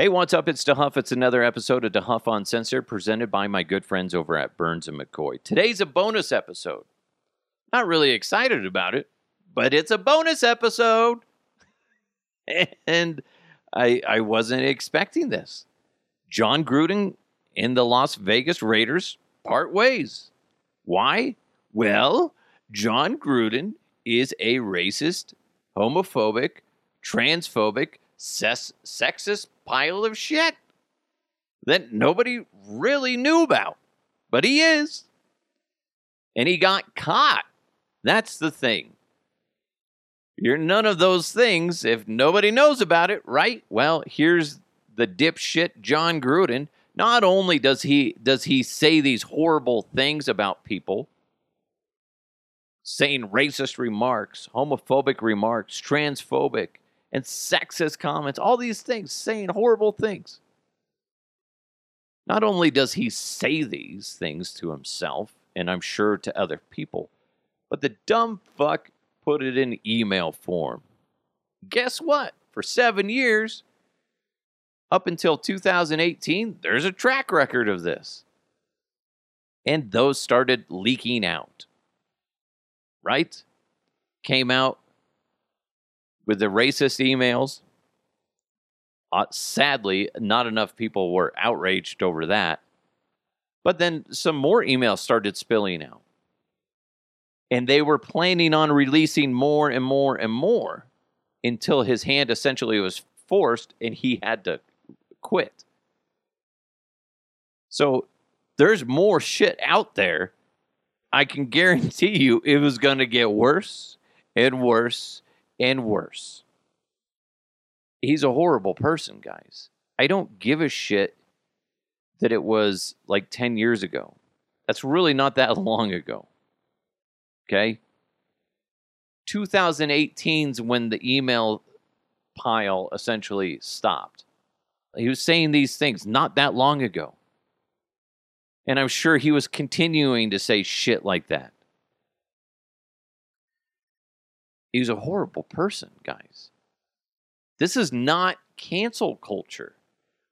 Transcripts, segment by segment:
Hey, what's up? It's DeHuff. It's another episode of DeHuff Uncensored presented by my good friends over at Burns and McCoy. Today's a bonus episode. Not really excited about it, but it's a bonus episode. And I, I wasn't expecting this. Jon Gruden and the Las Vegas Raiders part ways. Why? Well, Jon Gruden is a racist, homophobic, transphobic, ses- sexist pile of shit that nobody really knew about. But he is. And he got caught. That's the thing. You're none of those things if nobody knows about it, right? Well, here's the dipshit Jon Gruden. Not only does he does he say these horrible things about people, saying racist remarks, homophobic remarks, transphobic, and sexist comments, all these things, saying horrible things. Not only does he say these things to himself, and I'm sure to other people, but the dumb fuck put it in email form. Guess what? For seven years, up until 2018, there's a track record of this. And those started leaking out. Right? Came out with the racist emails. Uh, sadly, not enough people were outraged over that. But then some more emails started spilling out. And they were planning on releasing more and more and more until his hand essentially was forced and he had to quit. So there's more shit out there. I can guarantee you it was going to get worse and worse and worse. He's a horrible person, guys. I don't give a shit that it was like 10 years ago. That's really not that long ago. Okay? 2018's when the email pile essentially stopped. He was saying these things not that long ago. And I'm sure he was continuing to say shit like that. He's a horrible person, guys. This is not cancel culture.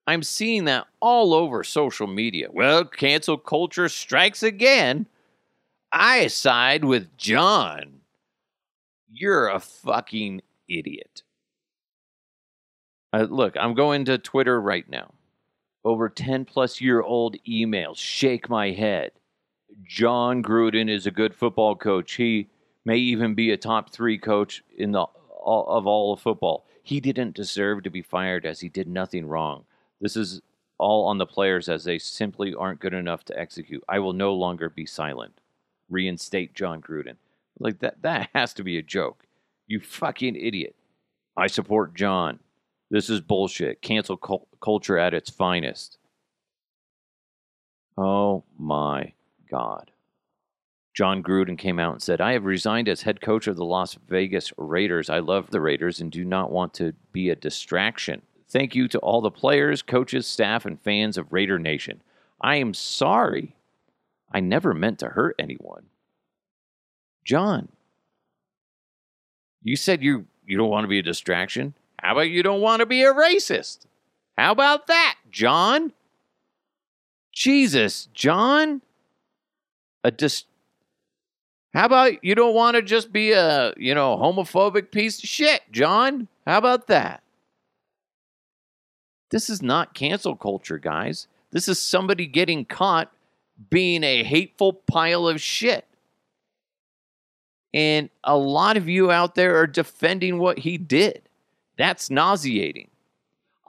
I'm seeing that all over social media. Well, cancel culture strikes again. I side with Jon. You're a fucking idiot. Uh, look, I'm going to Twitter right now. Over 10 plus year old emails shake my head. Jon Gruden is a good football coach. He may even be a top three coach in the of all of football. He didn't deserve to be fired as he did nothing wrong. This is all on the players as they simply aren't good enough to execute. I will no longer be silent. Reinstate Jon Gruden. Like that that has to be a joke. You fucking idiot. I support Jon. This is bullshit. Cancel cul- culture at its finest. Oh my God. Jon Gruden came out and said, I have resigned as head coach of the Las Vegas Raiders. I love the Raiders and do not want to be a distraction. Thank you to all the players, coaches, staff, and fans of Raider Nation. I am sorry. I never meant to hurt anyone. Jon, you said you, you don't want to be a distraction. How about you don't want to be a racist? How about that, Jon? Jesus, Jon? A dis- how about you don't want to just be a, you know, homophobic piece of shit, Jon? How about that? This is not cancel culture, guys. This is somebody getting caught being a hateful pile of shit. And a lot of you out there are defending what he did. That's nauseating.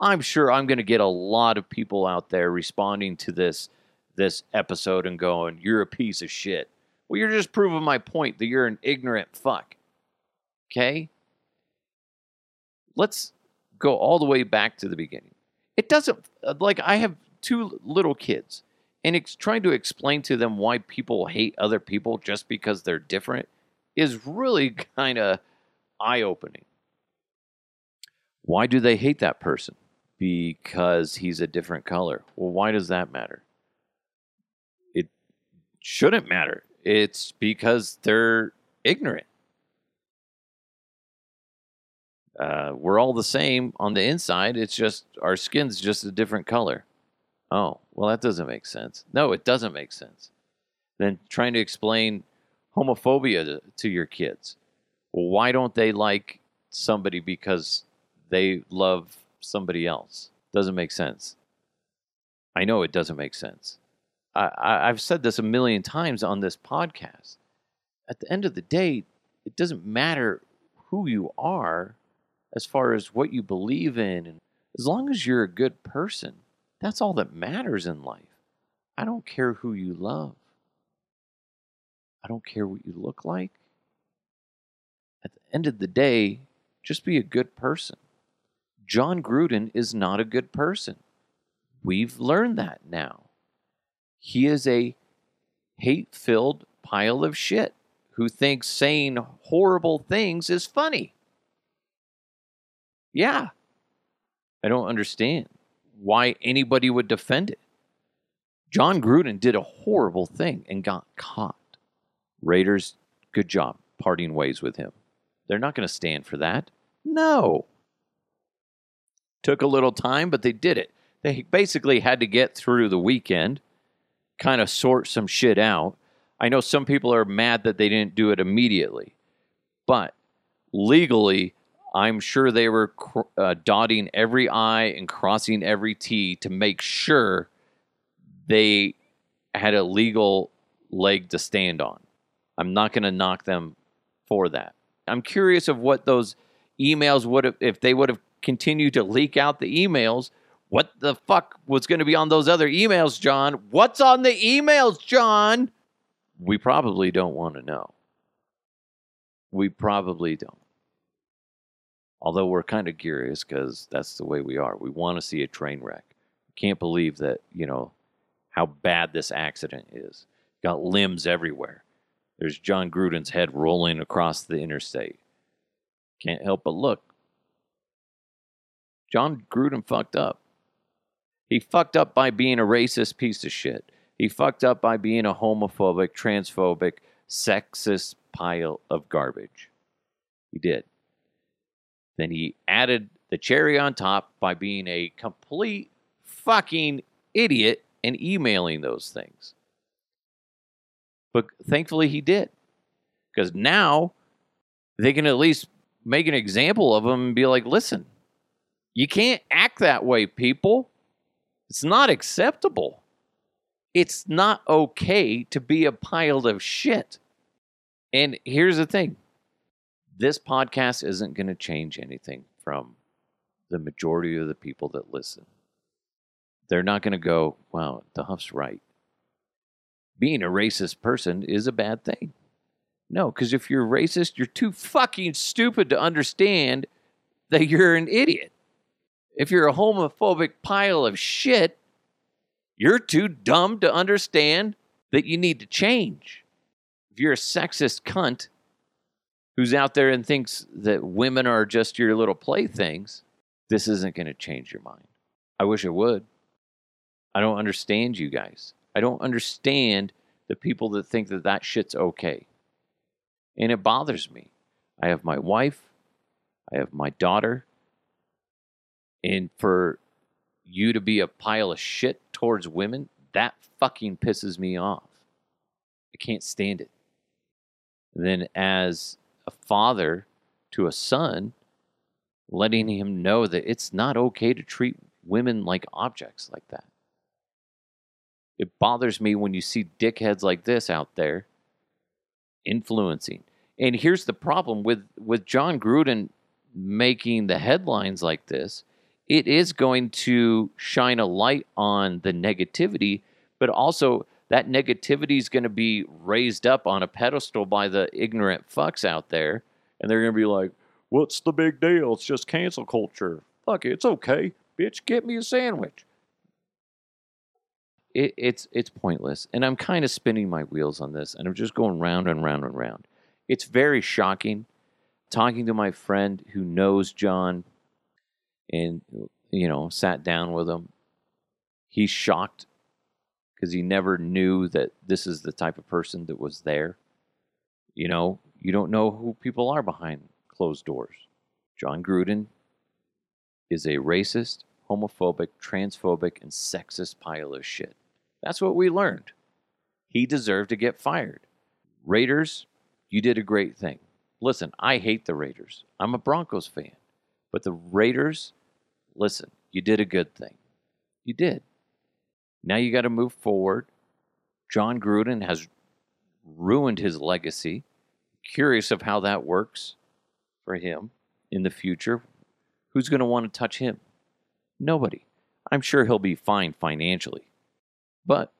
I'm sure I'm going to get a lot of people out there responding to this this episode and going, "You're a piece of shit." Well, you're just proving my point that you're an ignorant fuck. Okay? Let's go all the way back to the beginning. It doesn't, uh, like, I have two little kids, and it's trying to explain to them why people hate other people just because they're different is really kind of eye opening. Why do they hate that person? Because he's a different color. Well, why does that matter? It shouldn't matter. It's because they're ignorant. Uh, we're all the same on the inside. It's just our skin's just a different color. Oh, well, that doesn't make sense. No, it doesn't make sense. Then trying to explain homophobia to, to your kids. Well, why don't they like somebody because they love somebody else? Doesn't make sense. I know it doesn't make sense. I, I've said this a million times on this podcast. At the end of the day, it doesn't matter who you are as far as what you believe in. And as long as you're a good person, that's all that matters in life. I don't care who you love. I don't care what you look like. At the end of the day, just be a good person. Jon Gruden is not a good person. We've learned that now. He is a hate filled pile of shit who thinks saying horrible things is funny. Yeah. I don't understand why anybody would defend it. Jon Gruden did a horrible thing and got caught. Raiders, good job parting ways with him. They're not going to stand for that. No. Took a little time, but they did it. They basically had to get through the weekend, kind of sort some shit out. I know some people are mad that they didn't do it immediately, but legally, I'm sure they were uh, dotting every I and crossing every T to make sure they had a legal leg to stand on. I'm not going to knock them for that. I'm curious of what those emails would have, if they would have continued to leak out the emails, what the fuck was going to be on those other emails, Jon? What's on the emails, Jon? We probably don't want to know. We probably don't. Although we're kind of curious because that's the way we are. We want to see a train wreck. Can't believe that, you know, how bad this accident is. Got limbs everywhere. There's Jon Gruden's head rolling across the interstate. Can't help but look. Jon Gruden fucked up. He fucked up by being a racist piece of shit. He fucked up by being a homophobic, transphobic, sexist pile of garbage. He did. Then he added the cherry on top by being a complete fucking idiot and emailing those things. But thankfully he did. Because now they can at least make an example of him and be like, listen, you can't act that way, people. It's not acceptable. It's not okay to be a pile of shit. And here's the thing this podcast isn't going to change anything from the majority of the people that listen. They're not going to go, wow, DeHuff's right. Being a racist person is a bad thing. No, because if you're racist, you're too fucking stupid to understand that you're an idiot. If you're a homophobic pile of shit, you're too dumb to understand that you need to change. If you're a sexist cunt, who's out there and thinks that women are just your little playthings, this isn't going to change your mind. I wish it would. I don't understand you guys. I don't understand the people that think that that shit's okay. And it bothers me. I have my wife, I have my daughter, and for you to be a pile of shit towards women, that fucking pisses me off. I can't stand it. And then as a father to a son, letting him know that it's not okay to treat women like objects like that. It bothers me when you see dickheads like this out there influencing. And here's the problem with, with Jon Gruden making the headlines like this it is going to shine a light on the negativity, but also that negativity is going to be raised up on a pedestal by the ignorant fucks out there. And they're going to be like, what's the big deal? It's just cancel culture. Fuck it, it's okay. Bitch, get me a sandwich. It, it's it's pointless, and I'm kind of spinning my wheels on this, and I'm just going round and round and round. It's very shocking. Talking to my friend who knows Jon, and you know, sat down with him. He's shocked because he never knew that this is the type of person that was there. You know, you don't know who people are behind closed doors. Jon Gruden is a racist, homophobic, transphobic, and sexist pile of shit. That's what we learned. He deserved to get fired. Raiders, you did a great thing. Listen, I hate the Raiders. I'm a Broncos fan. But the Raiders, listen, you did a good thing. You did. Now you got to move forward. Jon Gruden has ruined his legacy. Curious of how that works for him in the future. Who's going to want to touch him? Nobody. I'm sure he'll be fine financially. But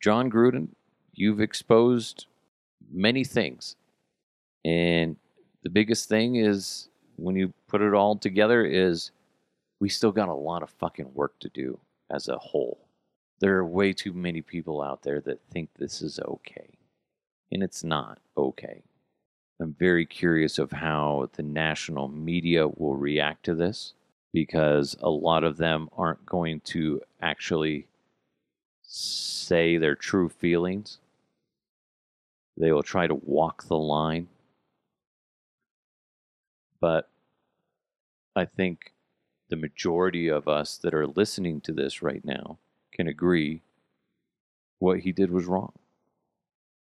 Jon Gruden, you've exposed many things. And the biggest thing is when you put it all together is we still got a lot of fucking work to do as a whole. There are way too many people out there that think this is okay. And it's not okay. I'm very curious of how the national media will react to this because a lot of them aren't going to actually say their true feelings. They will try to walk the line. But I think the majority of us that are listening to this right now can agree what he did was wrong.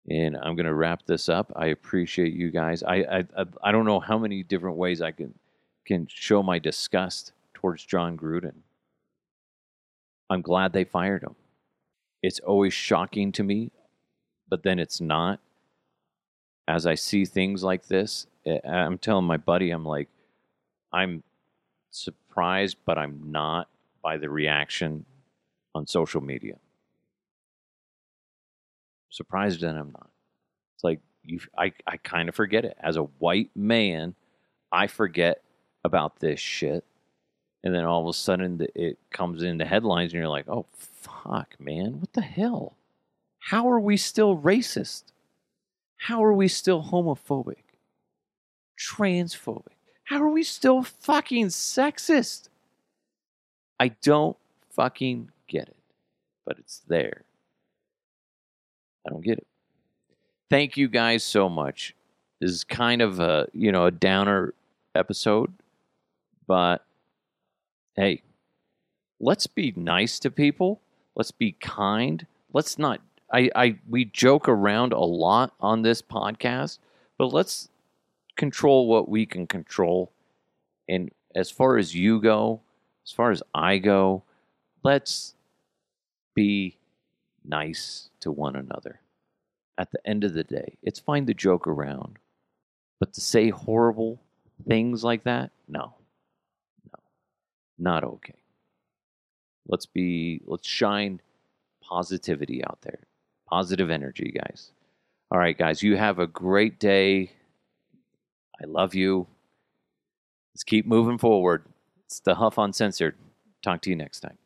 And I'm going to wrap this up. I appreciate you guys. I, I I don't know how many different ways I can can show my disgust towards Jon Gruden. I'm glad they fired him. It's always shocking to me, but then it's not. As I see things like this, eh, I'm telling my buddy, I'm like, I'm surprised, but I'm not by the reaction on social media. Surprised that I'm not. It's like you I, I kind of forget it. As a white man, I forget about this shit. And then all of a sudden it comes in the headlines and you're like, oh, fuck, man. What the hell? How are we still racist? How are we still homophobic? Transphobic? How are we still fucking sexist? I don't fucking get it, but it's there. I don't get it. Thank you guys so much. This is kind of a, you know, a downer episode, but hey, let's be nice to people. Let's be kind. Let's not I, I we joke around a lot on this podcast, but let's control what we can control. And as far as you go, as far as I go, let's be nice to one another. At the end of the day, it's fine to joke around, but to say horrible things like that, no, no, not okay. Let's be, let's shine positivity out there, positive energy, guys. All right, guys, you have a great day. I love you. Let's keep moving forward. It's DeHuff Uncensored. Talk to you next time.